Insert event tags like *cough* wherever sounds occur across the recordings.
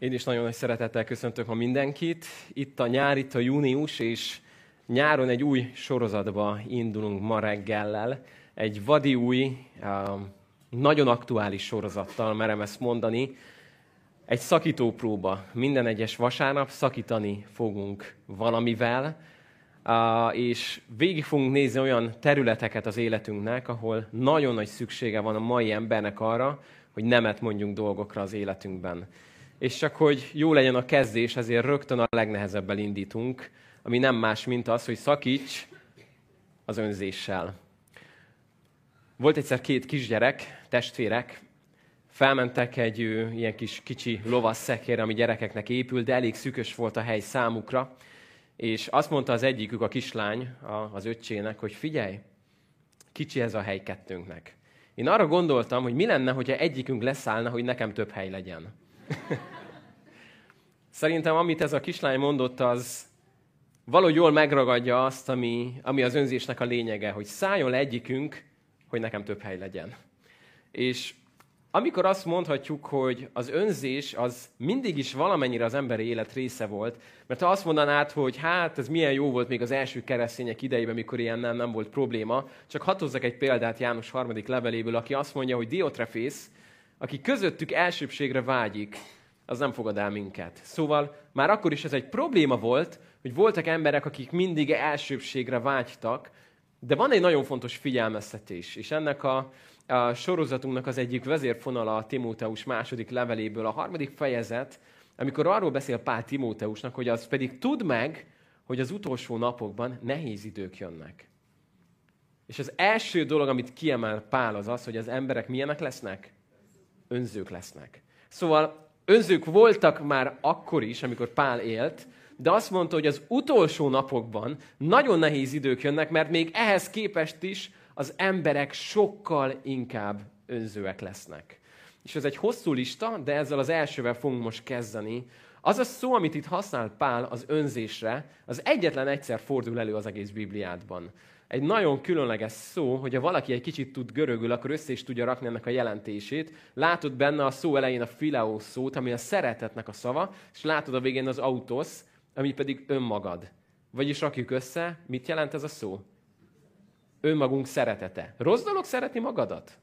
Én is nagyon nagy szeretettel köszöntök ma mindenkit. Itt a nyár, itt a június, és nyáron egy új sorozatba indulunk ma reggellel. Egy vadi új, nagyon aktuális sorozattal, merem ezt mondani. Egy szakítópróba. Minden egyes vasárnap szakítani fogunk valamivel, és végig fogunk nézni olyan területeket az életünknek, ahol nagyon nagy szüksége van a mai embernek arra, hogy nemet mondjunk dolgokra az életünkben. És csak hogy jó legyen a kezdés, ezért rögtön a legnehezebbel indítunk, ami nem más, mint az, hogy szakíts az önzéssel. Volt egyszer két kisgyerek, testvérek, felmentek egy ilyen kis kicsi lovasszekére, ami gyerekeknek épült, de elég szükös volt a hely számukra, és azt mondta az egyikük, a kislány, az öccsének, hogy figyelj, kicsi ez a hely kettőnknek. Én arra gondoltam, hogy mi lenne, hogyha egyikünk leszállna, hogy nekem több hely legyen. Szerintem, amit ez a kislány mondott, az valahogy jól megragadja azt, ami, ami az önzésnek a lényege, hogy szálljon le egyikünk, hogy nekem több hely legyen. És amikor azt mondhatjuk, hogy az önzés az mindig is valamennyire az emberi élet része volt, mert ha azt mondanád, hogy hát ez milyen jó volt még az első keresztények idejében, mikor ilyen nem, nem volt probléma, csak hatozzak egy példát János harmadik leveléből, aki azt mondja, hogy Diotrefész, aki közöttük elsőbségre vágyik, az nem fogad el minket. Szóval már akkor is ez egy probléma volt, hogy voltak emberek, akik mindig elsőbségre vágytak, de van egy nagyon fontos figyelmeztetés, és ennek a, a sorozatunknak az egyik vezérfonala a Timóteus második leveléből, a harmadik fejezet, amikor arról beszél Pál Timóteusnak, hogy az pedig tud meg, hogy az utolsó napokban nehéz idők jönnek. És az első dolog, amit kiemel Pál, az az, hogy az emberek milyenek lesznek? Önzők lesznek. Szóval önzők voltak már akkor is, amikor Pál élt, de azt mondta, hogy az utolsó napokban nagyon nehéz idők jönnek, mert még ehhez képest is az emberek sokkal inkább önzőek lesznek. És ez egy hosszú lista, de ezzel az elsővel fogunk most kezdeni. Az a szó, amit itt használ Pál az önzésre, az egyetlen egyszer fordul elő az egész Bibliádban. Egy nagyon különleges szó, hogyha valaki egy kicsit tud görögül, akkor össze is tudja rakni ennek a jelentését. Látod benne a szó elején a fileó szót, ami a szeretetnek a szava, és látod a végén az autosz, ami pedig önmagad. Vagyis rakjuk össze, mit jelent ez a szó? Önmagunk szeretete. Rossz dolog szeretni magadat?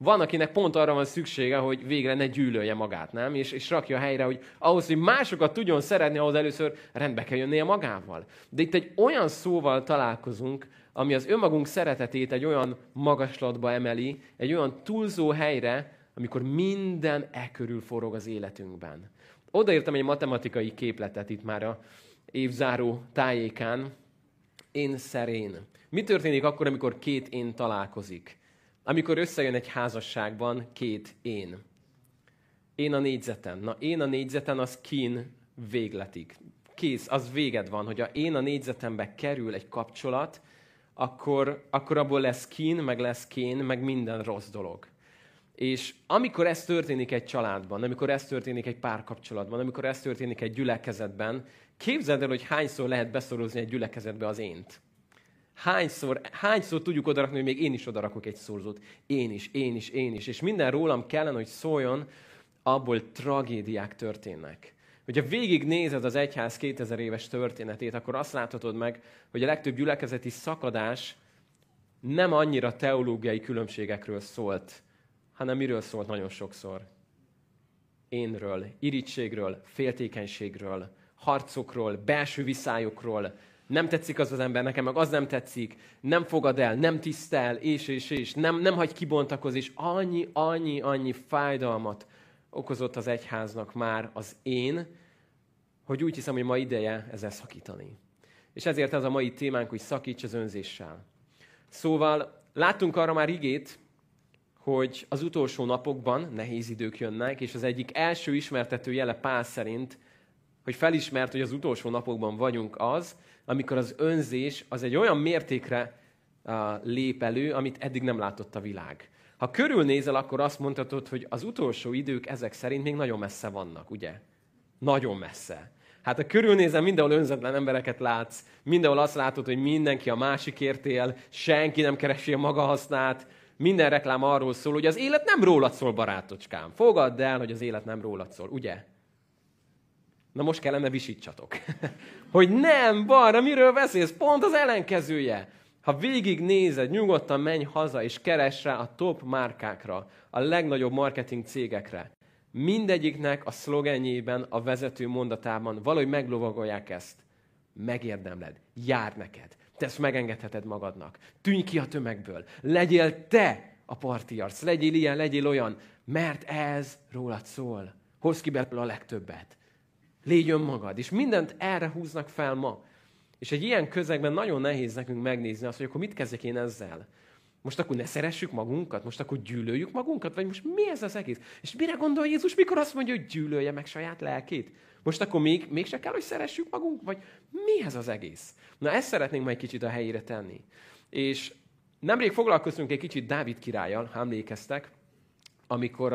Van, akinek pont arra van szüksége, hogy végre ne gyűlölje magát, nem? És, és rakja helyre, hogy ahhoz, hogy másokat tudjon szeretni, ahhoz először rendbe kell jönnie magával. De itt egy olyan szóval találkozunk, ami az önmagunk szeretetét egy olyan magaslatba emeli, egy olyan túlzó helyre, amikor minden e körül forog az életünkben. Odaírtam egy matematikai képletet itt már a évzáró tájékán. Én szerén. Mi történik akkor, amikor két én találkozik? Amikor összejön egy házasságban két én. Én a négyzeten. Na, én a négyzeten az kín végletig. Kész, az véged van, hogy a én a négyzetembe kerül egy kapcsolat, akkor, akkor abból lesz kín, meg lesz kén, meg minden rossz dolog. És amikor ez történik egy családban, amikor ez történik egy párkapcsolatban, amikor ez történik egy gyülekezetben, képzeld el, hogy hányszor lehet beszorozni egy gyülekezetbe az ént. Hányszor, hányszor tudjuk odarakni, hogy még én is odarakok egy szorzót. Én is, én is, én is. És minden rólam kellene, hogy szóljon, abból tragédiák történnek. Hogyha végignézed az egyház 2000 éves történetét, akkor azt láthatod meg, hogy a legtöbb gyülekezeti szakadás nem annyira teológiai különbségekről szólt, hanem miről szólt nagyon sokszor? Énről, irítségről, féltékenységről, harcokról, belső viszályokról, nem tetszik az az ember, nekem meg az nem tetszik, nem fogad el, nem tisztel, és, és, és, nem, nem hagy kibontakozni, és annyi, annyi, annyi fájdalmat okozott az egyháznak már az én, hogy úgy hiszem, hogy ma ideje ezzel szakítani. És ezért ez a mai témánk, hogy szakíts az önzéssel. Szóval láttunk arra már igét, hogy az utolsó napokban nehéz idők jönnek, és az egyik első ismertető jele Pál szerint, hogy felismert, hogy az utolsó napokban vagyunk az, amikor az önzés az egy olyan mértékre uh, lép elő, amit eddig nem látott a világ. Ha körülnézel, akkor azt mondhatod, hogy az utolsó idők ezek szerint még nagyon messze vannak, ugye? Nagyon messze. Hát ha körülnézel, mindenhol önzetlen embereket látsz, mindenhol azt látod, hogy mindenki a másikért él, senki nem keresi a maga hasznát, Minden reklám arról szól, hogy az élet nem rólad szól, barátocskám. Fogadd el, hogy az élet nem rólad szól, ugye? Na most kellene visítsatok. *laughs* hogy nem, balra, miről beszélsz? Pont az ellenkezője. Ha végig nézed, nyugodtan menj haza, és keres rá a top márkákra, a legnagyobb marketing cégekre. Mindegyiknek a szlogenjében, a vezető mondatában valahogy meglovagolják ezt. Megérdemled, jár neked, te ezt megengedheted magadnak. Tűnj ki a tömegből, legyél te a parti arc, legyél ilyen, legyél olyan, mert ez rólad szól. Hozz ki belőle a legtöbbet. Légy önmagad. És mindent erre húznak fel ma. És egy ilyen közegben nagyon nehéz nekünk megnézni azt, hogy akkor mit kezdjek én ezzel. Most akkor ne szeressük magunkat? Most akkor gyűlöljük magunkat? Vagy most mi ez az egész? És mire gondol Jézus, mikor azt mondja, hogy gyűlölje meg saját lelkét? Most akkor még, mégse kell, hogy szeressük magunk? Vagy mi ez az egész? Na ezt szeretnénk majd kicsit a helyére tenni. És nemrég foglalkoztunk egy kicsit Dávid királlyal, ha emlékeztek, amikor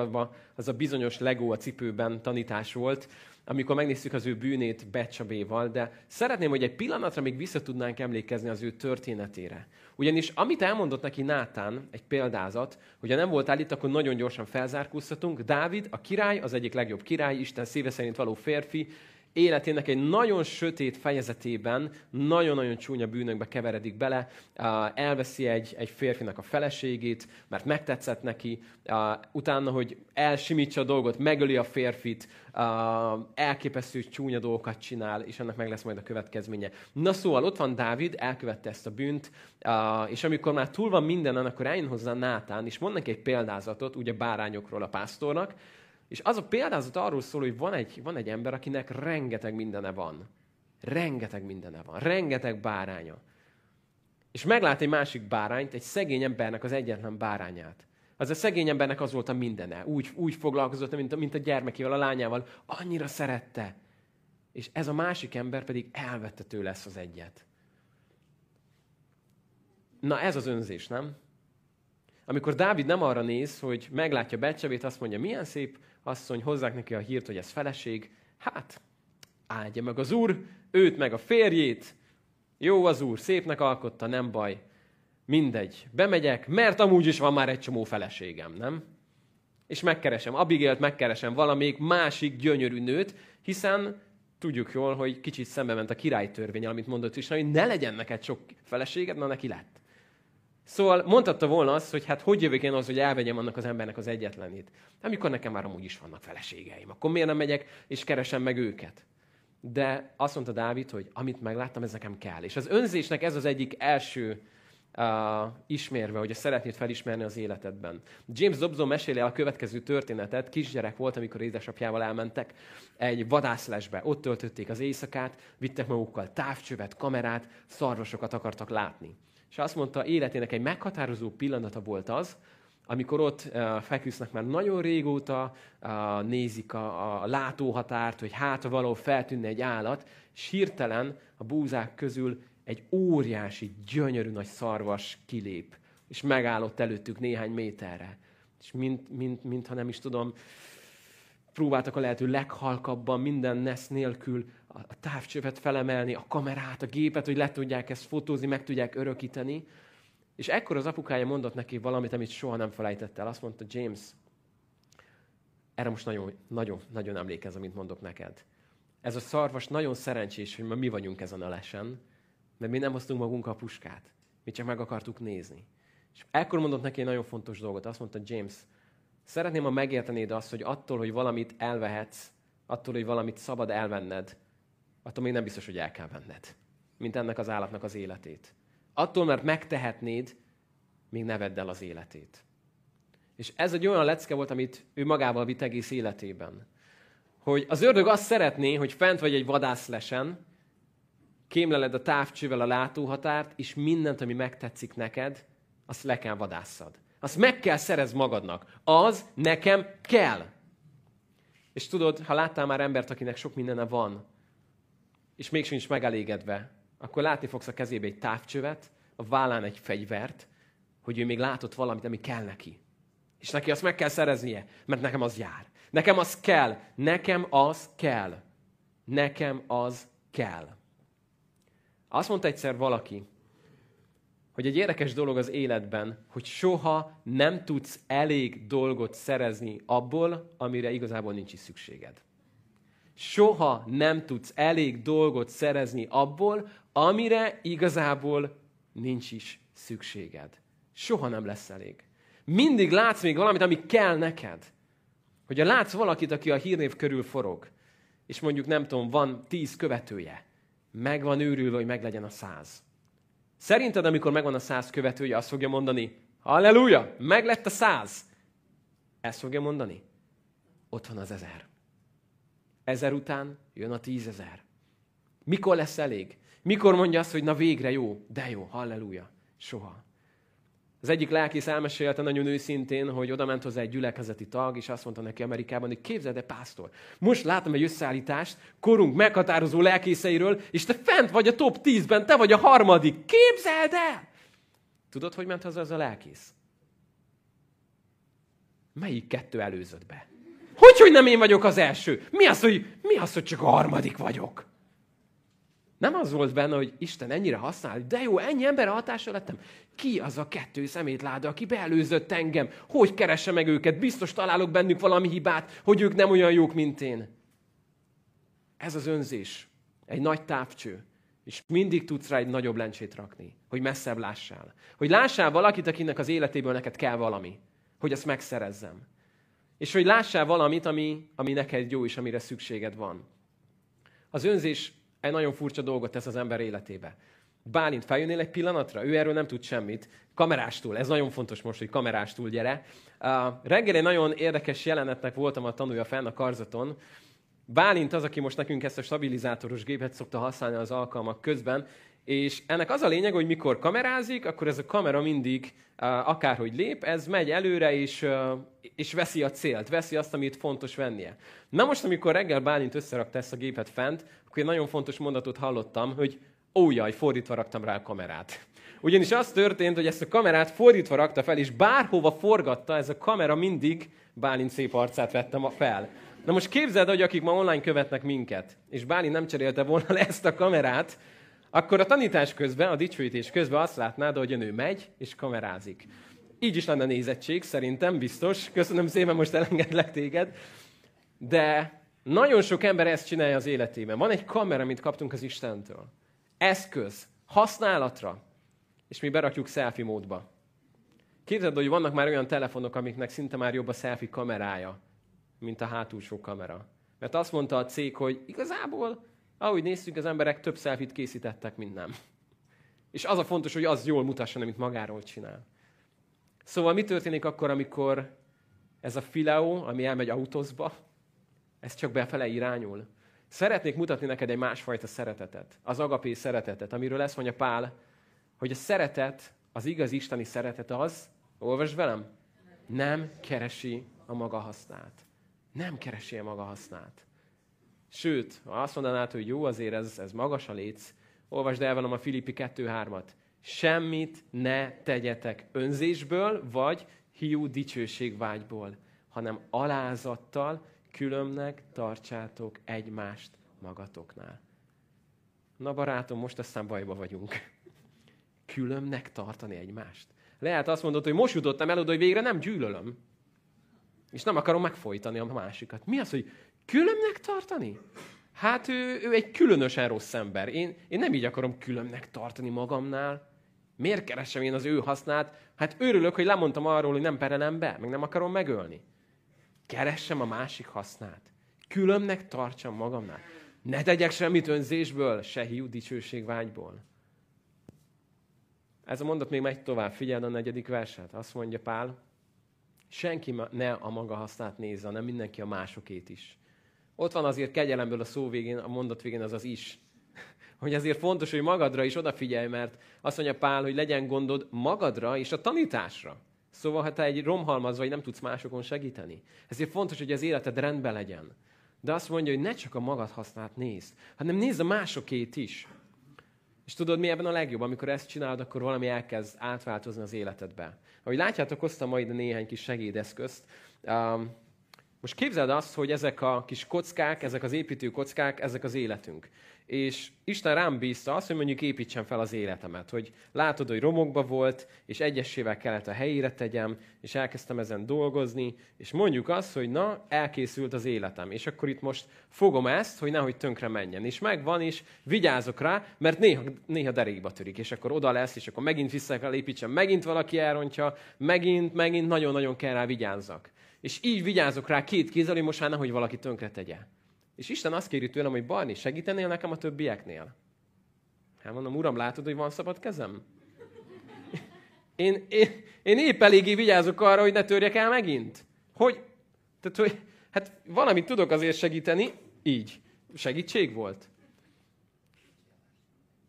az a bizonyos Lego a cipőben tanítás volt, amikor megnéztük az ő bűnét Becsabéval, de szeretném, hogy egy pillanatra még vissza tudnánk emlékezni az ő történetére. Ugyanis amit elmondott neki Nátán, egy példázat, hogyha nem volt itt, akkor nagyon gyorsan felzárkóztatunk. Dávid, a király, az egyik legjobb király, Isten szíve szerint való férfi, életének egy nagyon sötét fejezetében nagyon-nagyon csúnya bűnökbe keveredik bele, elveszi egy, egy férfinak a feleségét, mert megtetszett neki, utána, hogy elsimítsa a dolgot, megöli a férfit, elképesztő csúnya dolgokat csinál, és ennek meg lesz majd a következménye. Na szóval ott van Dávid, elkövette ezt a bűnt, és amikor már túl van mindenen, akkor eljön hozzá Nátán, és mond neki egy példázatot, ugye bárányokról a pásztornak, és az a példázat arról szól, hogy van egy, van egy ember, akinek rengeteg mindene van. Rengeteg mindene van. Rengeteg báránya. És meglát egy másik bárányt, egy szegény embernek az egyetlen bárányát. Az a szegény embernek az volt a mindene. Úgy, úgy foglalkozott, mint a, mint a gyermekével, a lányával. Annyira szerette. És ez a másik ember pedig elvette tőle ezt az egyet. Na ez az önzés, nem? Amikor Dávid nem arra néz, hogy meglátja Becsevét, azt mondja, milyen szép asszony, hozzák neki a hírt, hogy ez feleség. Hát, áldja meg az úr, őt meg a férjét. Jó az úr, szépnek alkotta, nem baj. Mindegy, bemegyek, mert amúgy is van már egy csomó feleségem, nem? És megkeresem Abigélt, megkeresem valamelyik másik gyönyörű nőt, hiszen tudjuk jól, hogy kicsit szembe ment a királytörvény, amit mondott is, hogy ne legyen neked sok feleséged, na neki lett. Szóval mondhatta volna azt, hogy hát hogy jövök én az, hogy elvegyem annak az embernek az egyetlenét. Amikor nekem már amúgy is vannak feleségeim, akkor miért nem megyek és keresem meg őket? De azt mondta Dávid, hogy amit megláttam, ez nekem kell. És az önzésnek ez az egyik első uh, ismérve, hogy szeretnéd felismerni az életedben. James Dobson meséli a következő történetet. Kisgyerek volt, amikor édesapjával elmentek egy vadászlesbe. Ott töltötték az éjszakát, vittek magukkal távcsövet, kamerát, szarvasokat akartak látni. És azt mondta, életének egy meghatározó pillanata volt az, amikor ott uh, feküsznek már nagyon régóta, uh, nézik a, a látóhatárt, hogy hát való feltűnne egy állat, és hirtelen a búzák közül egy óriási, gyönyörű nagy szarvas kilép, és megállott előttük néhány méterre. És mint, mint, mintha nem is tudom, próbáltak a lehető leghalkabban, minden nesz nélkül a távcsövet felemelni, a kamerát, a gépet, hogy le tudják ezt fotózni, meg tudják örökíteni. És ekkor az apukája mondott neki valamit, amit soha nem felejtett el. Azt mondta, James, erre most nagyon, nagyon, nagyon emlékez, amit mondok neked. Ez a szarvas nagyon szerencsés, hogy ma mi vagyunk ezen a lesen, mert mi nem hoztunk a puskát. Mi csak meg akartuk nézni. És ekkor mondott neki egy nagyon fontos dolgot. Azt mondta, James, szeretném, ha megértenéd azt, hogy attól, hogy valamit elvehetsz, attól, hogy valamit szabad elvenned, attól még nem biztos, hogy el kell venned, mint ennek az állatnak az életét. Attól, mert megtehetnéd, még ne vedd el az életét. És ez egy olyan lecke volt, amit ő magával vitt egész életében. Hogy az ördög azt szeretné, hogy fent vagy egy vadászlesen, kémleled a távcsővel a látóhatárt, és mindent, ami megtetszik neked, azt le kell vadásszad. Azt meg kell szerez magadnak. Az nekem kell. És tudod, ha láttál már embert, akinek sok mindene van, és még sincs megelégedve, akkor látni fogsz a kezébe egy távcsövet, a vállán egy fegyvert, hogy ő még látott valamit, ami kell neki. És neki azt meg kell szereznie, mert nekem az jár. Nekem az kell. Nekem az kell. Nekem az kell. Azt mondta egyszer valaki, hogy egy érdekes dolog az életben, hogy soha nem tudsz elég dolgot szerezni abból, amire igazából nincs is szükséged. Soha nem tudsz elég dolgot szerezni abból, amire igazából nincs is szükséged. Soha nem lesz elég. Mindig látsz még valamit, ami kell neked. Hogyha látsz valakit, aki a hírnév körül forog, és mondjuk nem tudom, van tíz követője, meg van őrülve, hogy meglegyen a száz. Szerinted, amikor megvan a száz követője, azt fogja mondani, halleluja, meg lett a száz. Ezt fogja mondani? Ott van az ezer. Ezer után jön a tízezer. Mikor lesz elég? Mikor mondja azt, hogy na végre jó, de jó, halleluja. Soha. Az egyik lelkész elmesélte nagyon őszintén, hogy oda ment hozzá egy gyülekezeti tag, és azt mondta neki Amerikában, hogy képzeld el, pásztor, most látom egy összeállítást korunk meghatározó lelkészeiről, és te fent vagy a top 10-ben, te vagy a harmadik. Képzeld el! Tudod, hogy ment haza az a lelkész? Melyik kettő előzött be? Hogy, hogy nem én vagyok az első? Mi az, hogy, mi az, hogy csak a harmadik vagyok? Nem az volt benne, hogy Isten ennyire használ, de jó, ennyi ember hatása lettem. Ki az a kettő szemétláda, aki beelőzött engem? Hogy keresse meg őket? Biztos találok bennük valami hibát, hogy ők nem olyan jók, mint én. Ez az önzés. Egy nagy távcső. És mindig tudsz rá egy nagyobb lencsét rakni, hogy messzebb lássál. Hogy lássál valakit, akinek az életéből neked kell valami. Hogy ezt megszerezzem. És hogy lássál valamit, ami, ami neked jó, és amire szükséged van. Az önzés egy nagyon furcsa dolgot tesz az ember életébe. Bálint, feljönnél egy pillanatra? Ő erről nem tud semmit. Kamerástól, ez nagyon fontos most, hogy kamerástól gyere. Uh, reggel egy nagyon érdekes jelenetnek voltam a tanulja fenn a karzaton. Bálint az, aki most nekünk ezt a stabilizátoros gépet szokta használni az alkalmak közben, és ennek az a lényeg, hogy mikor kamerázik, akkor ez a kamera mindig, akárhogy lép, ez megy előre, és, és veszi a célt, veszi azt, amit fontos vennie. Na most, amikor reggel Bálint összerakta ezt a gépet fent, akkor egy nagyon fontos mondatot hallottam, hogy ó jaj, fordítva raktam rá a kamerát. Ugyanis az történt, hogy ezt a kamerát fordítva rakta fel, és bárhova forgatta, ez a kamera mindig Bálint szép arcát vettem fel. Na most képzeld, hogy akik ma online követnek minket, és Bálint nem cserélte volna le ezt a kamerát, akkor a tanítás közben, a dicsőítés közben azt látnád, hogy a nő megy és kamerázik. Így is lenne nézettség, szerintem, biztos. Köszönöm szépen, most elengedlek téged. De nagyon sok ember ezt csinálja az életében. Van egy kamera, amit kaptunk az Istentől. Eszköz, használatra, és mi berakjuk selfie módba. Képzeld, hogy vannak már olyan telefonok, amiknek szinte már jobb a selfie kamerája, mint a hátulsó kamera. Mert azt mondta a cég, hogy igazából, ahogy néztük, az emberek több selfit készítettek, mint nem. És az a fontos, hogy az jól mutasson, amit magáról csinál. Szóval mi történik akkor, amikor ez a fileo, ami elmegy autózba, ez csak befele irányul. Szeretnék mutatni neked egy másfajta szeretetet. Az agapé szeretetet, amiről lesz mondja Pál, hogy a szeretet, az igaz isteni szeretet az, olvasd velem, nem keresi a maga hasznát. Nem keresi a maga hasznát. Sőt, ha azt mondanád, hogy jó, azért ez, ez magas a léc, olvasd el velem a Filippi 2.3-at. Semmit ne tegyetek önzésből, vagy hiú dicsőségvágyból, hanem alázattal, különbnek tartsátok egymást magatoknál. Na barátom, most aztán bajba vagyunk. Különbnek tartani egymást. Lehet azt mondod, hogy most jutottam el oda, hogy végre nem gyűlölöm. És nem akarom megfojtani a másikat. Mi az, hogy különbnek tartani? Hát ő, ő egy különösen rossz ember. Én, én nem így akarom különnek tartani magamnál. Miért keresem én az ő hasznát? Hát örülök, hogy lemondtam arról, hogy nem perelem be, meg nem akarom megölni. Keressem a másik hasznát. Különnek tartsam magamnál. Ne tegyek semmit önzésből, se hiú dicsőségvágyból. Ez a mondat még megy tovább. Figyeld a negyedik verset. Azt mondja Pál, senki ne a maga hasznát nézze, hanem mindenki a másokét is. Ott van azért kegyelemből a szó végén, a mondat végén az az is. *laughs* Hogy azért fontos, hogy magadra is odafigyelj, mert azt mondja Pál, hogy legyen gondod magadra és a tanításra. Szóval, ha te egy romhalmaz vagy, nem tudsz másokon segíteni. Ezért fontos, hogy az életed rendben legyen. De azt mondja, hogy ne csak a magad használt nézd, hanem nézd a másokét is. És tudod, mi ebben a legjobb? Amikor ezt csinálod, akkor valami elkezd átváltozni az életedbe. Ahogy látjátok, hoztam majd néhány kis segédeszközt. Um, Most képzeld azt, hogy ezek a kis kockák, ezek az építő kockák, ezek az életünk. És Isten rám bízta azt, hogy mondjuk építsem fel az életemet, hogy látod, hogy romokba volt, és egyesével kellett a helyére tegyem, és elkezdtem ezen dolgozni, és mondjuk azt, hogy na, elkészült az életem, és akkor itt most fogom ezt, hogy nehogy tönkre menjen. És megvan, és vigyázok rá, mert néha, néha derékba törik, és akkor oda lesz, és akkor megint vissza kell építsem, megint valaki elrontja, megint, megint nagyon-nagyon kell rá vigyázzak. És így vigyázok rá két kézzel, hogy most már nehogy valaki tönkre tegye. És Isten azt kéri tőlem, hogy Barni, segítenél nekem a többieknél? Hát mondom, uram, látod, hogy van szabad kezem? Én, én, én épp eléggé vigyázok arra, hogy ne törjek el megint. Hogy? Tehát, hogy hát valamit tudok azért segíteni, így. Segítség volt.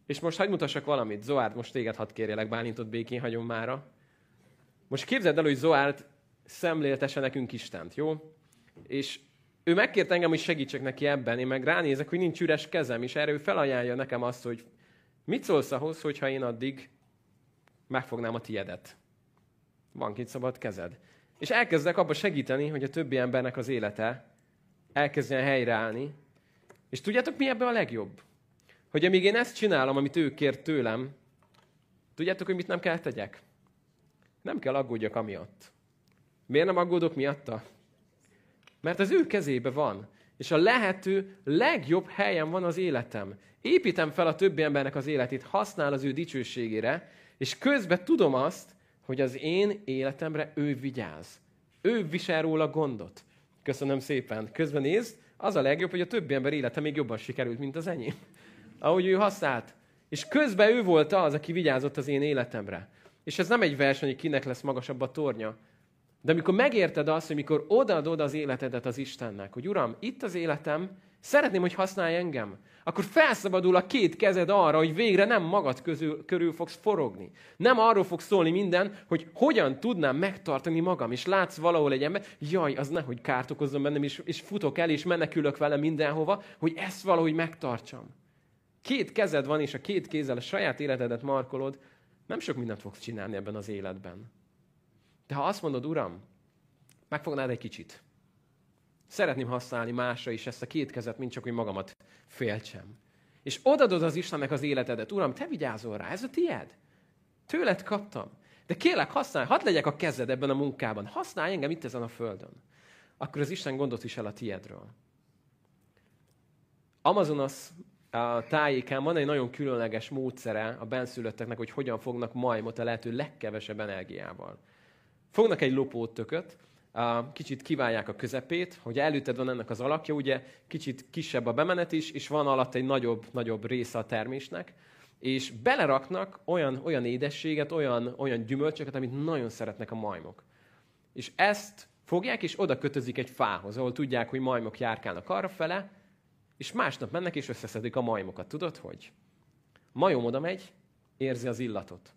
És most hagyd mutassak valamit. Zoárd, most téged hadd kérjelek, Bálintot békén hagyom mára. Most képzeld el, hogy Zoárd szemléltese nekünk Istent, jó? És ő megkért engem, hogy segítsek neki ebben, én meg ránézek, hogy nincs üres kezem, és erre felajánlja nekem azt, hogy mit szólsz ahhoz, hogyha én addig megfognám a tiedet. Van két szabad kezed. És elkezdek abba segíteni, hogy a többi embernek az élete elkezdjen helyreállni. És tudjátok, mi ebben a legjobb? Hogy amíg én ezt csinálom, amit ő kért tőlem, tudjátok, hogy mit nem kell tegyek? Nem kell aggódjak amiatt. Miért nem aggódok miatta? Mert az ő kezébe van. És a lehető legjobb helyen van az életem. Építem fel a többi embernek az életét, használ az ő dicsőségére, és közben tudom azt, hogy az én életemre ő vigyáz. Ő visel róla gondot. Köszönöm szépen. Közben nézd, az a legjobb, hogy a többi ember élete még jobban sikerült, mint az enyém. Ahogy ő használt. És közben ő volt az, aki vigyázott az én életemre. És ez nem egy verseny, hogy kinek lesz magasabb a tornya, de amikor megérted azt, hogy mikor odaadod az életedet az Istennek, hogy Uram, itt az életem, szeretném, hogy használj engem, akkor felszabadul a két kezed arra, hogy végre nem magad közül, körül fogsz forogni. Nem arról fog szólni minden, hogy hogyan tudnám megtartani magam, és látsz valahol egy ember, jaj, az nehogy kárt okozzon bennem, és, és futok el, és menekülök vele mindenhova, hogy ezt valahogy megtartsam. Két kezed van, és a két kézzel a saját életedet markolod, nem sok mindent fogsz csinálni ebben az életben. De ha azt mondod, Uram, megfognád egy kicsit. Szeretném használni másra is ezt a két kezet, mint csak, hogy magamat féltsem. És odadod az Istennek az életedet. Uram, te vigyázol rá, ez a tied. Tőled kaptam. De kérlek, használj, hadd legyek a kezed ebben a munkában. Használj engem itt ezen a földön. Akkor az Isten gondot visel a tiedről. Amazonas a tájékán van egy nagyon különleges módszere a benszülötteknek, hogy hogyan fognak majmot a lehető legkevesebb energiával. Fognak egy lopótököt, kicsit kiválják a közepét, hogy előtted van ennek az alakja, ugye kicsit kisebb a bemenet is, és van alatt egy nagyobb, nagyobb része a termésnek, és beleraknak olyan, olyan édességet, olyan, olyan gyümölcsöket, amit nagyon szeretnek a majmok. És ezt fogják, és oda kötözik egy fához, ahol tudják, hogy majmok járkálnak arra fele, és másnap mennek, és összeszedik a majmokat. Tudod, hogy? Majom oda megy, érzi az illatot.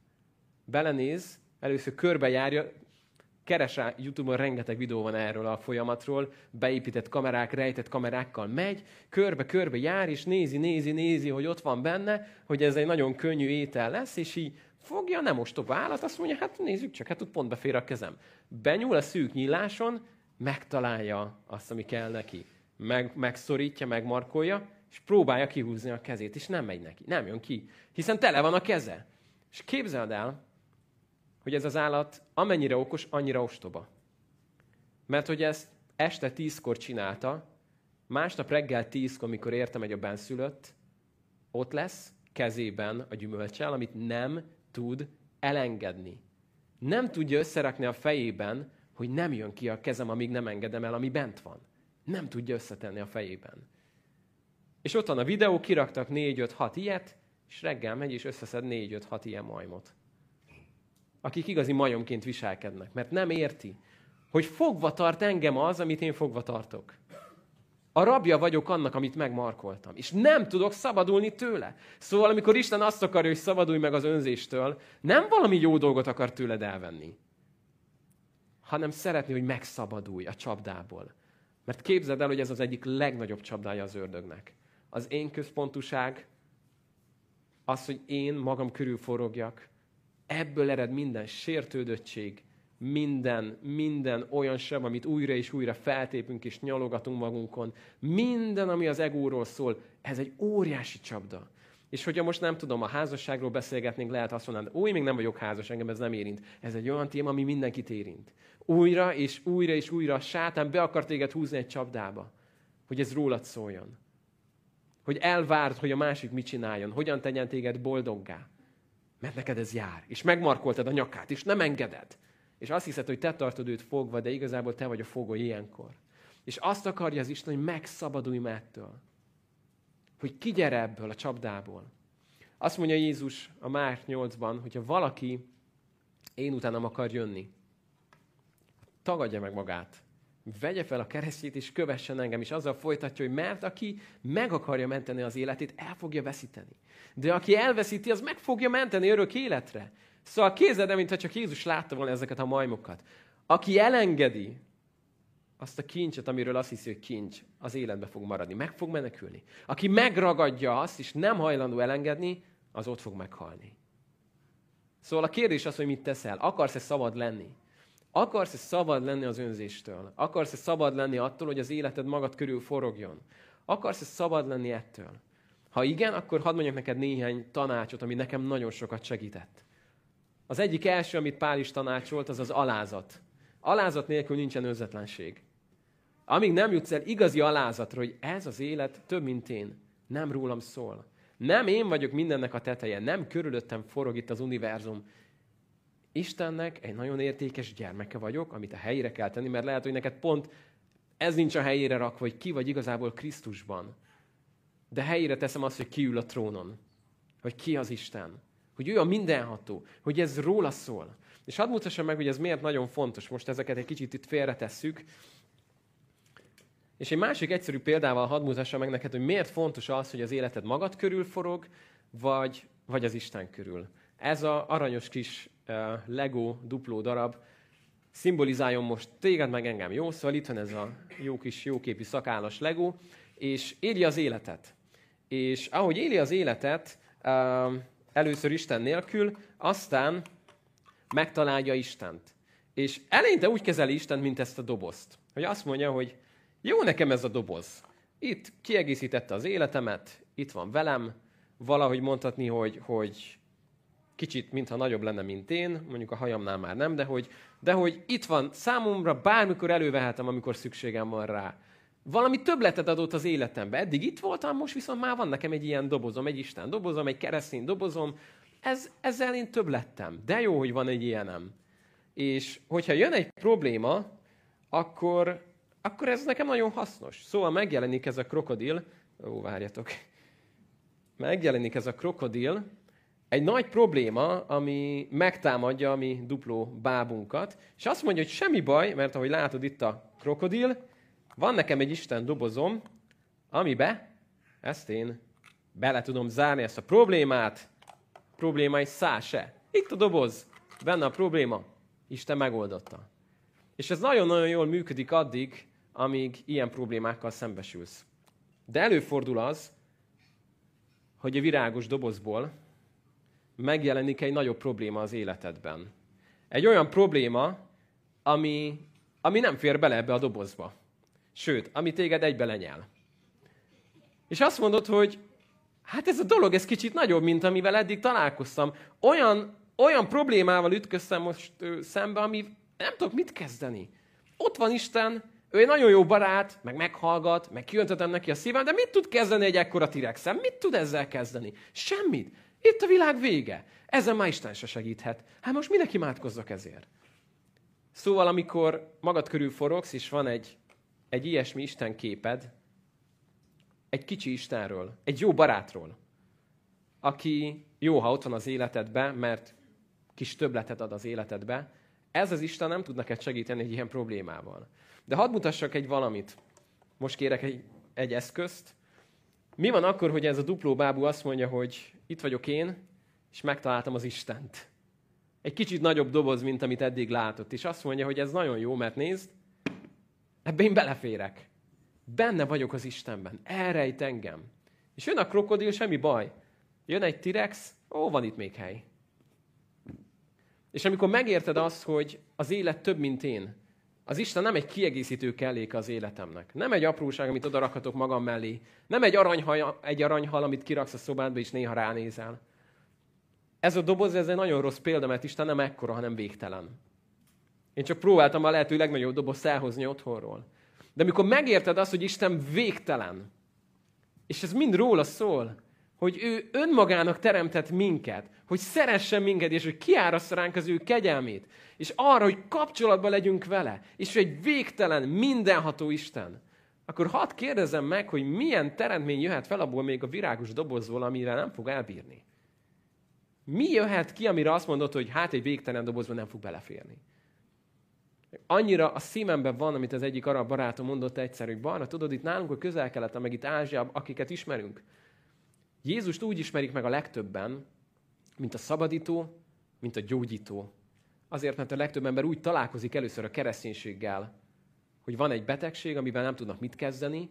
Belenéz, először körbejárja, keres rá Youtube-on, rengeteg videó van erről a folyamatról, beépített kamerák, rejtett kamerákkal megy, körbe-körbe jár, és nézi, nézi, nézi, hogy ott van benne, hogy ez egy nagyon könnyű étel lesz, és így fogja, nem ostoba állat, azt mondja, hát nézzük csak, hát ott pont befér a kezem. Benyúl a szűk nyíláson, megtalálja azt, ami kell neki. Meg, megszorítja, megmarkolja, és próbálja kihúzni a kezét, és nem megy neki, nem jön ki, hiszen tele van a keze. És képzeld el, hogy ez az állat amennyire okos, annyira ostoba. Mert hogy ezt este tízkor csinálta, másnap reggel tízkor, mikor értem egy a benszülött, ott lesz kezében a gyümölcsel, amit nem tud elengedni. Nem tudja összerakni a fejében, hogy nem jön ki a kezem, amíg nem engedem el, ami bent van. Nem tudja összetenni a fejében. És ott van a videó, kiraktak 4-5-6 ilyet, és reggel megy és összeszed 4-5-6 ilyen majmot akik igazi majomként viselkednek, mert nem érti, hogy fogva tart engem az, amit én fogva tartok. A rabja vagyok annak, amit megmarkoltam. És nem tudok szabadulni tőle. Szóval, amikor Isten azt akarja, hogy szabadulj meg az önzéstől, nem valami jó dolgot akar tőled elvenni, hanem szeretné, hogy megszabadulj a csapdából. Mert képzeld el, hogy ez az egyik legnagyobb csapdája az ördögnek. Az én központuság, az, hogy én magam körül forogjak, Ebből ered minden sértődöttség, minden, minden olyan sem, amit újra és újra feltépünk és nyalogatunk magunkon, minden, ami az egóról szól, ez egy óriási csapda. És hogyha most nem tudom, a házasságról beszélgetnénk, lehet azt mondani, új, még nem vagyok házas, engem ez nem érint. Ez egy olyan téma, ami mindenkit érint. Újra és újra és újra a sátán be akar téged húzni egy csapdába, hogy ez rólad szóljon. Hogy elvárd, hogy a másik mit csináljon, hogyan tegyen téged boldoggá. Mert neked ez jár. És megmarkoltad a nyakát, és nem engeded. És azt hiszed, hogy te tartod őt fogva, de igazából te vagy a fogó ilyenkor. És azt akarja az Isten, hogy megszabadulj ettől. Hogy kigyere ebből a csapdából. Azt mondja Jézus a Márk 8-ban, hogyha valaki én utánam akar jönni, tagadja meg magát, vegye fel a keresztjét, és kövessen engem, és azzal folytatja, hogy mert aki meg akarja menteni az életét, el fogja veszíteni. De aki elveszíti, az meg fogja menteni örök életre. Szóval kézed, mintha csak Jézus látta volna ezeket a majmokat. Aki elengedi azt a kincset, amiről azt hiszi, hogy kincs, az életbe fog maradni, meg fog menekülni. Aki megragadja azt, és nem hajlandó elengedni, az ott fog meghalni. Szóval a kérdés az, hogy mit teszel. Akarsz-e szabad lenni? Akarsz-e szabad lenni az önzéstől? Akarsz-e szabad lenni attól, hogy az életed magad körül forogjon? Akarsz-e szabad lenni ettől? Ha igen, akkor hadd mondjak neked néhány tanácsot, ami nekem nagyon sokat segített. Az egyik első, amit Pál is tanácsolt, az az alázat. Alázat nélkül nincsen önzetlenség. Amíg nem jutsz el igazi alázatra, hogy ez az élet több, mint én, nem rólam szól. Nem én vagyok mindennek a teteje, nem körülöttem forog itt az univerzum. Istennek egy nagyon értékes gyermeke vagyok, amit a helyére kell tenni, mert lehet, hogy neked pont ez nincs a helyére rakva, hogy ki vagy igazából Krisztusban. De helyére teszem azt, hogy ki ül a trónon. Hogy ki az Isten. Hogy ő a mindenható. Hogy ez róla szól. És hadd mutassam meg, hogy ez miért nagyon fontos. Most ezeket egy kicsit itt félretesszük. És egy másik egyszerű példával hadd mutassam meg neked, hogy miért fontos az, hogy az életed magad körül forog, vagy, vagy az Isten körül. Ez a aranyos kis Lego dupló darab szimbolizáljon most téged meg engem. Jó? Szóval itt van ez a jó kis jóképű szakállas Lego, és éli az életet. És ahogy éli az életet, először Isten nélkül, aztán megtalálja Istent. És eleinte úgy kezeli Isten, mint ezt a dobozt. Hogy azt mondja, hogy jó nekem ez a doboz. Itt kiegészítette az életemet, itt van velem, valahogy mondhatni, hogy, hogy kicsit, mintha nagyobb lenne, mint én, mondjuk a hajamnál már nem, de hogy, de hogy itt van számomra, bármikor elővehetem, amikor szükségem van rá. Valami többletet adott az életembe. Eddig itt voltam, most viszont már van nekem egy ilyen dobozom, egy Isten dobozom, egy keresztény dobozom. Ez, ezzel én több lettem. De jó, hogy van egy ilyenem. És hogyha jön egy probléma, akkor, akkor ez nekem nagyon hasznos. Szóval megjelenik ez a krokodil, ó, várjatok, megjelenik ez a krokodil, egy nagy probléma, ami megtámadja a mi dupló bábunkat, és azt mondja, hogy semmi baj, mert ahogy látod itt a krokodil, van nekem egy Isten dobozom, amibe ezt én bele tudom zárni, ezt a problémát, probléma egy szá se. Itt a doboz, benne a probléma, Isten megoldotta. És ez nagyon-nagyon jól működik addig, amíg ilyen problémákkal szembesülsz. De előfordul az, hogy a virágos dobozból megjelenik egy nagyobb probléma az életedben. Egy olyan probléma, ami, ami nem fér bele ebbe a dobozba. Sőt, ami téged egybe lenyel. És azt mondod, hogy hát ez a dolog, ez kicsit nagyobb, mint amivel eddig találkoztam. Olyan, olyan problémával ütköztem most ö, szembe, ami nem tudok mit kezdeni. Ott van Isten, ő egy nagyon jó barát, meg meghallgat, meg kiöntöttem neki a szívem, de mit tud kezdeni egy ekkora tirexem? Mit tud ezzel kezdeni? Semmit. Itt a világ vége. Ezen már Isten se segíthet. Hát most minek imádkozzak ezért? Szóval, amikor magad körül forogsz, és van egy, egy ilyesmi Isten képed, egy kicsi Istenről, egy jó barátról, aki jó, ha ott van az életedbe, mert kis többletet ad az életedbe, ez az Isten nem tud neked segíteni egy ilyen problémával. De hadd mutassak egy valamit. Most kérek egy, egy eszközt. Mi van akkor, hogy ez a dupló bábú azt mondja, hogy itt vagyok én, és megtaláltam az Istent. Egy kicsit nagyobb doboz, mint amit eddig látott. És azt mondja, hogy ez nagyon jó, mert nézd, ebbe én beleférek. Benne vagyok az Istenben. Elrejt engem. És jön a krokodil, semmi baj. Jön egy T-rex, ó, van itt még hely. És amikor megérted azt, hogy az élet több, mint én, az Isten nem egy kiegészítő kellék az életemnek. Nem egy apróság, amit oda rakhatok magam mellé. Nem egy aranyhal, egy aranyhal, amit kiraksz a szobádba, és néha ránézel. Ez a doboz, ez egy nagyon rossz példa, mert Isten nem ekkora, hanem végtelen. Én csak próbáltam a lehető legnagyobb dobozt elhozni otthonról. De amikor megérted azt, hogy Isten végtelen, és ez mind róla szól, hogy ő önmagának teremtett minket, hogy szeressen minket, és hogy kiáraszt ránk az ő kegyelmét, és arra, hogy kapcsolatban legyünk vele, és ő egy végtelen, mindenható Isten, akkor hadd kérdezem meg, hogy milyen teremtmény jöhet fel abból még a virágos dobozból, amire nem fog elbírni. Mi jöhet ki, amire azt mondod, hogy hát egy végtelen dobozban nem fog beleférni? Annyira a szívemben van, amit az egyik arab barátom mondott egyszer, hogy Barna, tudod, itt nálunk a közel meg itt Ázsia, akiket ismerünk, Jézust úgy ismerik meg a legtöbben, mint a szabadító, mint a gyógyító. Azért, mert a legtöbb ember úgy találkozik először a kereszténységgel, hogy van egy betegség, amivel nem tudnak mit kezdeni,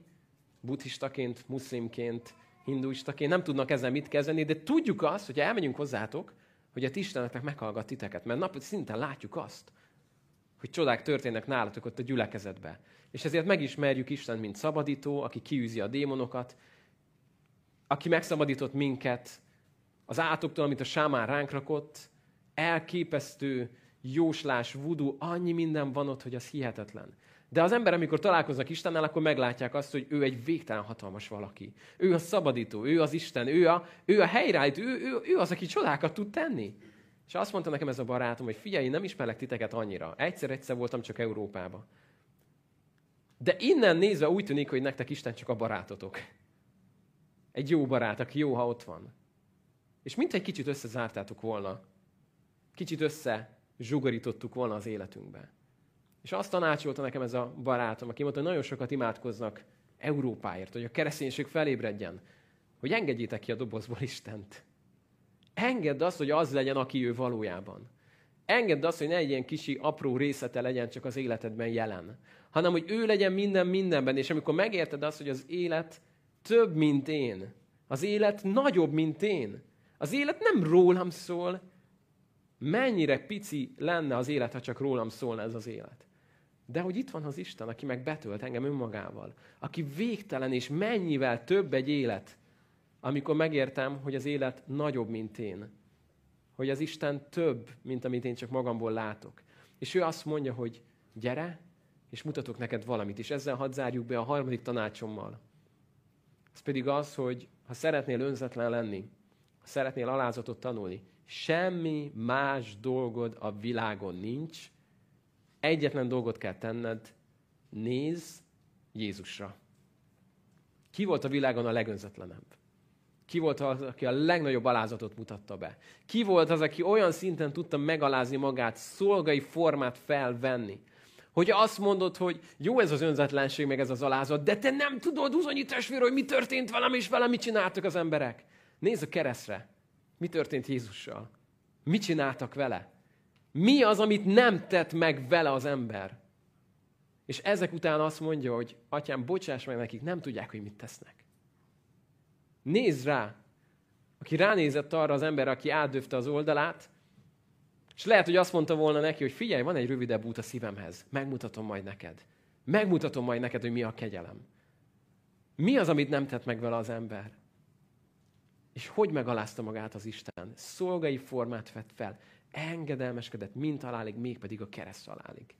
buddhistaként, muszlimként, hinduistaként nem tudnak ezzel mit kezdeni, de tudjuk azt, hogy elmegyünk hozzátok, hogy a Istenetnek meghallgat titeket, mert nap szinten látjuk azt, hogy csodák történnek nálatok ott a gyülekezetbe. És ezért megismerjük Isten, mint szabadító, aki kiűzi a démonokat, aki megszabadított minket az átoktól, amit a sámán ránk rakott, elképesztő jóslás, vudu, annyi minden van ott, hogy az hihetetlen. De az ember, amikor találkoznak Istennel, akkor meglátják azt, hogy ő egy végtelen hatalmas valaki. Ő a szabadító, ő az Isten, ő a, ő a helyreállító, ő, ő, ő az, aki csodákat tud tenni. És azt mondta nekem ez a barátom, hogy figyelj, én nem ismerlek titeket annyira. Egyszer-egyszer voltam csak Európába. De innen nézve úgy tűnik, hogy nektek Isten csak a barátotok. Egy jó barát, aki jó, ha ott van. És mint egy kicsit összezártátok volna. Kicsit össze zsugorítottuk volna az életünkbe. És azt tanácsolta nekem ez a barátom, aki mondta, hogy nagyon sokat imádkoznak Európáért, hogy a kereszténység felébredjen, hogy engedjétek ki a dobozból Istent. Engedd azt, hogy az legyen, aki ő valójában. Engedd azt, hogy ne egy ilyen kisi, apró részete legyen csak az életedben jelen, hanem hogy ő legyen minden mindenben, és amikor megérted azt, hogy az élet több, mint én, az élet nagyobb, mint én, az élet nem rólam szól, mennyire pici lenne az élet, ha csak rólam szólna ez az élet. De hogy itt van az Isten, aki meg betölt engem önmagával, aki végtelen és mennyivel több egy élet, amikor megértem, hogy az élet nagyobb, mint én. Hogy az Isten több, mint amit én csak magamból látok. És ő azt mondja, hogy gyere, és mutatok neked valamit. És ezzel hadd zárjuk be a harmadik tanácsommal. Ez pedig az, hogy ha szeretnél önzetlen lenni, ha szeretnél alázatot tanulni, semmi más dolgod a világon nincs, egyetlen dolgot kell tenned, nézz Jézusra. Ki volt a világon a legönzetlenebb? Ki volt az, aki a legnagyobb alázatot mutatta be? Ki volt az, aki olyan szinten tudta megalázni magát, szolgai formát felvenni? Hogy azt mondod, hogy jó ez az önzetlenség, meg ez az alázat, de te nem tudod, uzonyi testvér, hogy mi történt velem, és velem mit csináltak az emberek. Nézz a keresztre. Mi történt Jézussal? Mit csináltak vele? Mi az, amit nem tett meg vele az ember? És ezek után azt mondja, hogy atyám, bocsáss meg nekik, nem tudják, hogy mit tesznek. Nézd rá! Aki ránézett arra az ember, aki átdöfte az oldalát, és lehet, hogy azt mondta volna neki, hogy figyelj, van egy rövidebb út a szívemhez. Megmutatom majd neked. Megmutatom majd neked, hogy mi a kegyelem. Mi az, amit nem tett meg vele az ember? És hogy megalázta magát az Isten? Szolgai formát vett fel. Engedelmeskedett, mint halálig, mégpedig a kereszt halálig.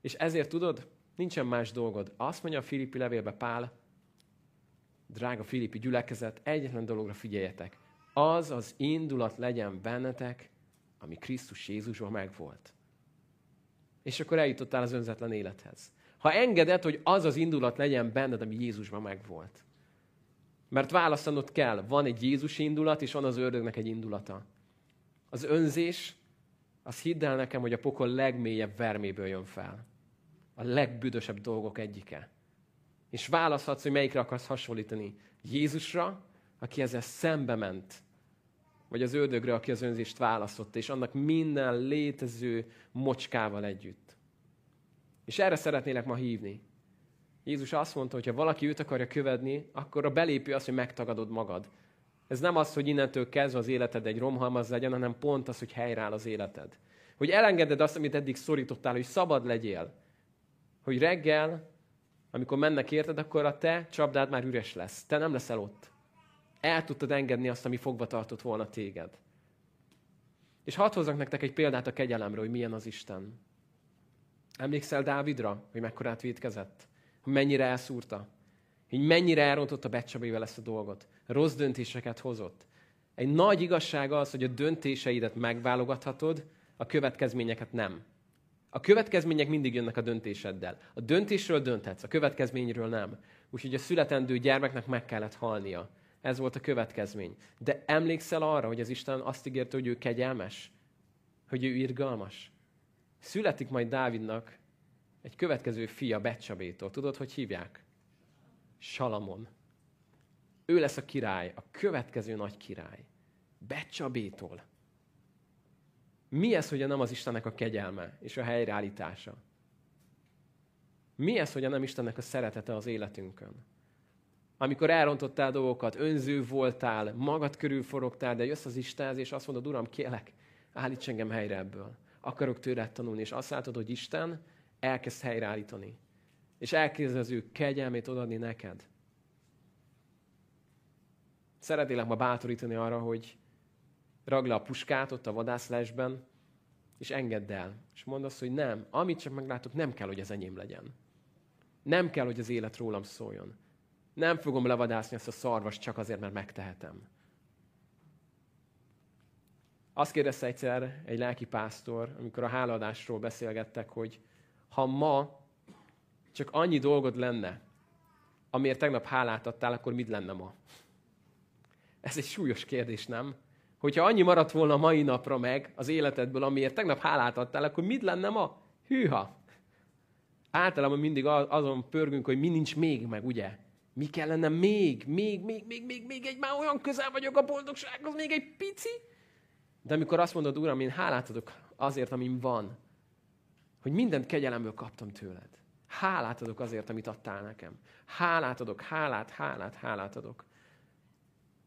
És ezért tudod, nincsen más dolgod. Azt mondja a Filippi levélbe Pál, drága Filippi gyülekezet, egyetlen dologra figyeljetek. Az az indulat legyen bennetek, ami Krisztus Jézusban megvolt. És akkor eljutottál az önzetlen élethez. Ha engeded, hogy az az indulat legyen benned, ami Jézusban megvolt. Mert választanod kell, van egy Jézus indulat, és van az ördögnek egy indulata. Az önzés, az hidd el nekem, hogy a pokol legmélyebb verméből jön fel. A legbüdösebb dolgok egyike. És választhatsz, hogy melyikre akarsz hasonlítani. Jézusra, aki ezzel szembe ment, vagy az ördögre, aki az önzést választotta, és annak minden létező mocskával együtt. És erre szeretnélek ma hívni. Jézus azt mondta, hogy ha valaki őt akarja követni, akkor a belépő az, hogy megtagadod magad. Ez nem az, hogy innentől kezdve az életed egy romhalmaz legyen, hanem pont az, hogy helyreáll az életed. Hogy elengeded azt, amit eddig szorítottál, hogy szabad legyél. Hogy reggel, amikor mennek érted, akkor a te csapdád már üres lesz. Te nem leszel ott. El tudtad engedni azt, ami fogva tartott volna téged. És hadd hozzak nektek egy példát a kegyelemről, hogy milyen az Isten. Emlékszel Dávidra, hogy mekkorát védkezett? Hogy mennyire elszúrta? Hogy mennyire elrontotta Becsabével ezt a dolgot? Rossz döntéseket hozott. Egy nagy igazság az, hogy a döntéseidet megválogathatod, a következményeket nem. A következmények mindig jönnek a döntéseddel. A döntésről dönthetsz, a következményről nem. Úgyhogy a születendő gyermeknek meg kellett halnia. Ez volt a következmény. De emlékszel arra, hogy az Isten azt ígérte, hogy ő kegyelmes? Hogy ő irgalmas? Születik majd Dávidnak egy következő fia Becsabétól. Tudod, hogy hívják? Salamon. Ő lesz a király, a következő nagy király. Becsabétól. Mi ez, hogy nem az Istennek a kegyelme és a helyreállítása? Mi ez, hogy nem Istennek a szeretete az életünkön? Amikor elrontottál dolgokat, önző voltál, magad körül forogtál, de jössz az Istenhez, és azt mondod, Uram, kélek, állíts engem helyre ebből. Akarok tőled tanulni, és azt látod, hogy Isten elkezd helyreállítani. És elkezd az ő kegyelmét odaadni neked. Szeretnélek ma bátorítani arra, hogy ragd le a puskát ott a vadászlásban, és engedd el. És mondd azt, hogy nem, amit csak meglátok, nem kell, hogy ez enyém legyen. Nem kell, hogy az élet rólam szóljon. Nem fogom levadászni ezt a szarvast csak azért, mert megtehetem. Azt kérdezte egyszer egy lelki pásztor, amikor a háladásról beszélgettek, hogy ha ma csak annyi dolgod lenne, amiért tegnap hálát adtál, akkor mit lenne ma? Ez egy súlyos kérdés, nem? Hogyha annyi maradt volna mai napra meg az életedből, amiért tegnap hálát adtál, akkor mit lenne ma? Hűha! Általában mindig azon pörgünk, hogy mi nincs még meg, ugye? Mi kellene még, még, még, még, még, még egy, már olyan közel vagyok a boldogsághoz, még egy pici. De amikor azt mondod, Uram, én hálát adok azért, amin van, hogy mindent kegyelemből kaptam tőled. Hálát adok azért, amit adtál nekem. Hálát adok, hálát, hálát, hálát adok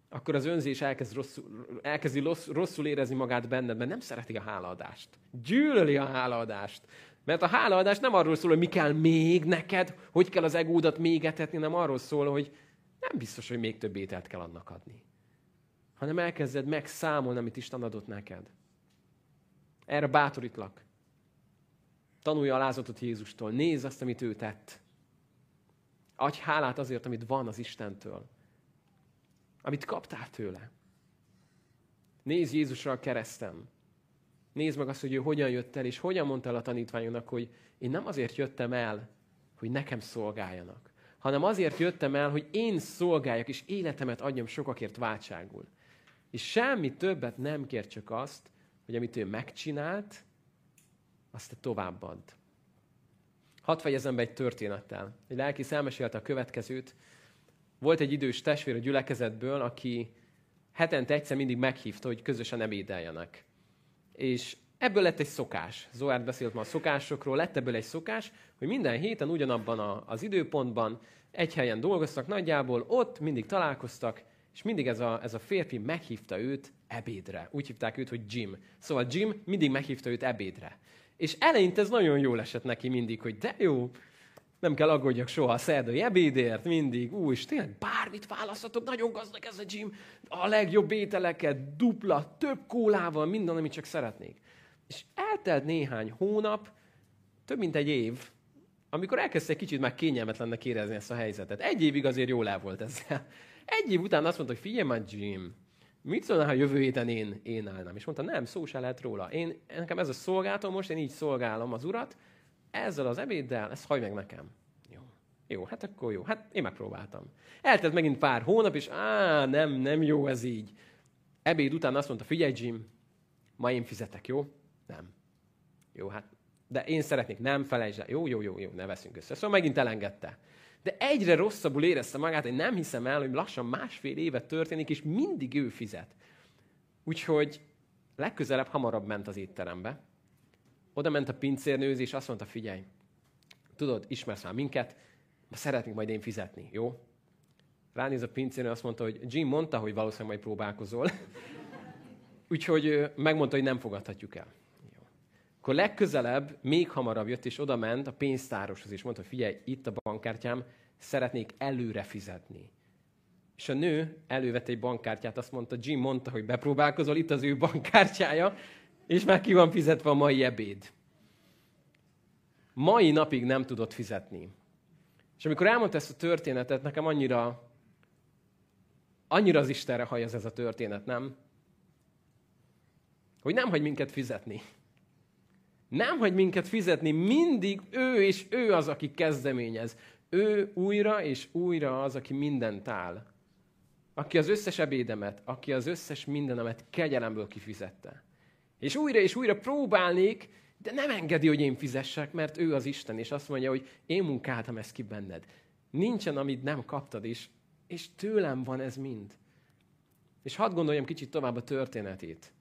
akkor az önzés elkezd rosszul, elkezdi rosszul érezni magát benned, mert nem szereti a hálaadást. Gyűlöli a hálaadást. Mert a hálaadás nem arról szól, hogy mi kell még neked, hogy kell az egódat még etetni, nem arról szól, hogy nem biztos, hogy még több ételt kell annak adni. Hanem elkezded megszámolni, amit Isten adott neked. Erre bátorítlak. Tanulj a lázatot Jézustól. Nézd azt, amit ő tett. Adj hálát azért, amit van az Istentől amit kaptál tőle. Nézd Jézusra a keresztem. Nézd meg azt, hogy ő hogyan jött el, és hogyan mondta el a tanítványoknak, hogy én nem azért jöttem el, hogy nekem szolgáljanak, hanem azért jöttem el, hogy én szolgáljak, és életemet adjam sokakért váltságul. És semmi többet nem kér, csak azt, hogy amit ő megcsinált, azt te továbbadd. Hadd fejezem be egy történettel. Egy lelki elmesélte a következőt, volt egy idős testvér a gyülekezetből, aki hetente egyszer mindig meghívta, hogy közösen ebédeljenek. És ebből lett egy szokás. Zoárd beszélt ma a szokásokról, lett ebből egy szokás, hogy minden héten ugyanabban a, az időpontban egy helyen dolgoztak nagyjából, ott mindig találkoztak, és mindig ez a, ez a férfi meghívta őt ebédre. Úgy hívták őt, hogy Jim. Szóval Jim mindig meghívta őt ebédre. És eleinte ez nagyon jól esett neki mindig, hogy de jó, nem kell aggódjak soha a szerdai ebédért, mindig. Ú, és tényleg bármit választhatok, nagyon gazdag ez a gym, a legjobb ételeket, dupla, több kólával, minden, amit csak szeretnék. És eltelt néhány hónap, több mint egy év, amikor elkezdte egy kicsit már kényelmetlennek érezni ezt a helyzetet. Egy évig azért jól el volt ezzel. Egy év után azt mondta, hogy figyelj már, Jim, mit szólna, ha jövő héten én, én állnám? És mondta, nem, szó se lehet róla. Én, nekem ez a szolgálatom most, én így szolgálom az urat, ezzel az ebéddel, ezt hagyd meg nekem. Jó. Jó, hát akkor jó. Hát én megpróbáltam. Eltelt megint pár hónap, és á, nem, nem jó ez így. Ebéd után azt mondta, figyelj Jim, ma én fizetek, jó? Nem. Jó, hát, de én szeretnék, nem felejtsd el. Jó, jó, jó, jó, ne veszünk össze. Szóval megint elengedte. De egyre rosszabbul érezte magát, hogy nem hiszem el, hogy lassan másfél évet történik, és mindig ő fizet. Úgyhogy legközelebb hamarabb ment az étterembe, oda ment a pincérnőz, és azt mondta, figyelj, tudod, ismersz már minket, ma szeretnénk majd én fizetni, jó? Ránéz a pincérnő, azt mondta, hogy Jim mondta, hogy valószínűleg majd próbálkozol. *laughs* Úgyhogy megmondta, hogy nem fogadhatjuk el. Jó. Akkor legközelebb, még hamarabb jött, és oda ment a pénztároshoz, és mondta, figyelj, itt a bankkártyám, szeretnék előre fizetni. És a nő elővette egy bankkártyát, azt mondta, Jim mondta, hogy bepróbálkozol, itt az ő bankkártyája, és már ki van fizetve a mai ebéd. Mai napig nem tudott fizetni. És amikor elmondta ezt a történetet, nekem annyira, annyira az Istenre hajaz ez a történet, nem? Hogy nem hagy minket fizetni. Nem hagy minket fizetni, mindig ő és ő az, aki kezdeményez. Ő újra és újra az, aki mindent áll. Aki az összes ebédemet, aki az összes mindenemet kegyelemből kifizette. És újra és újra próbálnék, de nem engedi, hogy én fizessek, mert ő az Isten, és azt mondja, hogy én munkáltam ezt ki benned. Nincsen, amit nem kaptad is, és tőlem van ez mind. És hadd gondoljam kicsit tovább a történetét.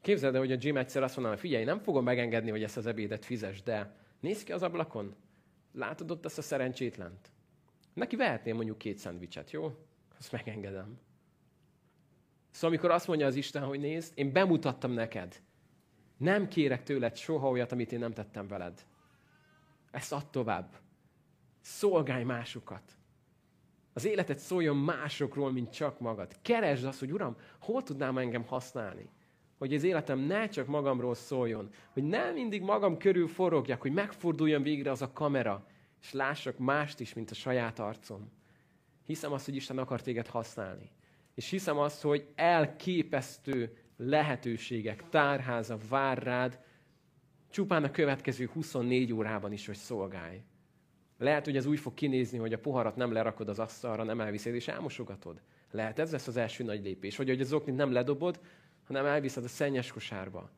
Képzeld el, hogy a Jim egyszer azt mondaná, figyelj, nem fogom megengedni, hogy ezt az ebédet fizes, de nézd ki az ablakon. Látod ott ezt a szerencsétlent? Neki vehetném mondjuk két szendvicset, jó? Azt megengedem. Szóval amikor azt mondja az Isten, hogy nézd, én bemutattam neked. Nem kérek tőled soha olyat, amit én nem tettem veled. Ezt add tovább. Szolgálj másokat. Az életet szóljon másokról, mint csak magad. Keresd azt, hogy Uram, hol tudnám engem használni? hogy az életem ne csak magamról szóljon, hogy nem mindig magam körül forogjak, hogy megforduljon végre az a kamera, és lássak mást is, mint a saját arcom. Hiszem azt, hogy Isten akar téged használni. És hiszem azt, hogy elképesztő lehetőségek, tárháza vár rád, csupán a következő 24 órában is, hogy szolgálj. Lehet, hogy ez úgy fog kinézni, hogy a poharat nem lerakod az asztalra, nem elviszed és elmosogatod. Lehet, ez lesz az első nagy lépés. Vagy hogy az oknit nem ledobod, hanem elviszed a szennyes kosárba.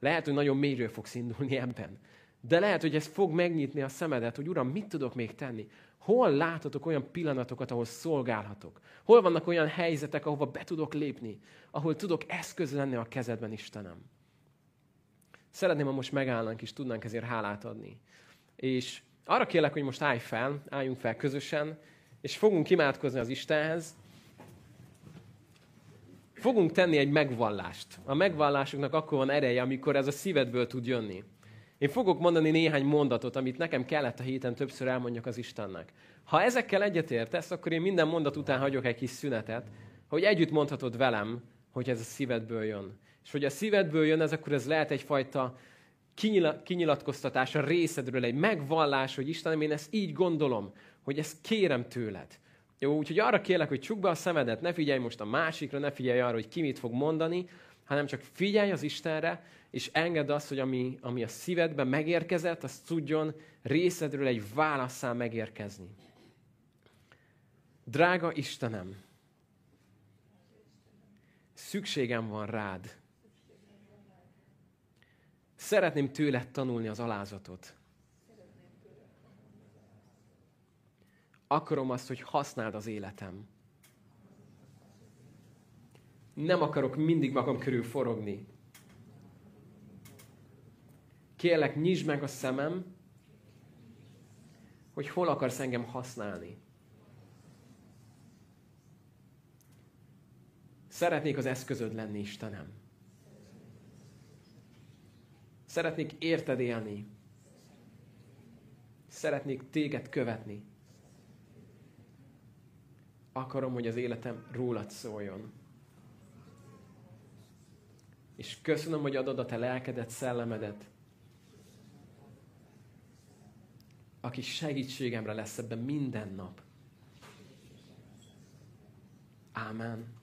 Lehet, hogy nagyon mélyről fogsz indulni ebben. De lehet, hogy ez fog megnyitni a szemedet, hogy Uram, mit tudok még tenni? Hol láthatok olyan pillanatokat, ahol szolgálhatok? Hol vannak olyan helyzetek, ahova be tudok lépni? Ahol tudok eszköz lenni a kezedben, Istenem? Szeretném, ha most megállnánk és tudnánk ezért hálát adni. És arra kérlek, hogy most állj fel, álljunk fel közösen, és fogunk imádkozni az Istenhez, fogunk tenni egy megvallást. A megvallásoknak akkor van ereje, amikor ez a szívedből tud jönni. Én fogok mondani néhány mondatot, amit nekem kellett a héten többször elmondjak az Istennek. Ha ezekkel egyetértesz, akkor én minden mondat után hagyok egy kis szünetet, hogy együtt mondhatod velem, hogy ez a szívedből jön. És hogy a szívedből jön, ez akkor ez lehet egyfajta kinyilatkoztatás a részedről, egy megvallás, hogy Istenem, én ezt így gondolom, hogy ezt kérem tőled. Jó, úgyhogy arra kérlek, hogy csukd be a szemedet, ne figyelj most a másikra, ne figyelj arra, hogy ki mit fog mondani, hanem csak figyelj az Istenre, és engedd azt, hogy ami, ami a szívedben megérkezett, az tudjon részedről egy válaszszám megérkezni. Drága Istenem, szükségem van rád. Szeretném tőled tanulni az alázatot. akarom azt, hogy használd az életem. Nem akarok mindig magam körül forogni. Kérlek, nyisd meg a szemem, hogy hol akarsz engem használni. Szeretnék az eszközöd lenni, Istenem. Szeretnék érted élni. Szeretnék téged követni akarom, hogy az életem rólad szóljon. És köszönöm, hogy adod a te lelkedet, szellemedet, aki segítségemre lesz ebben minden nap. Ámen.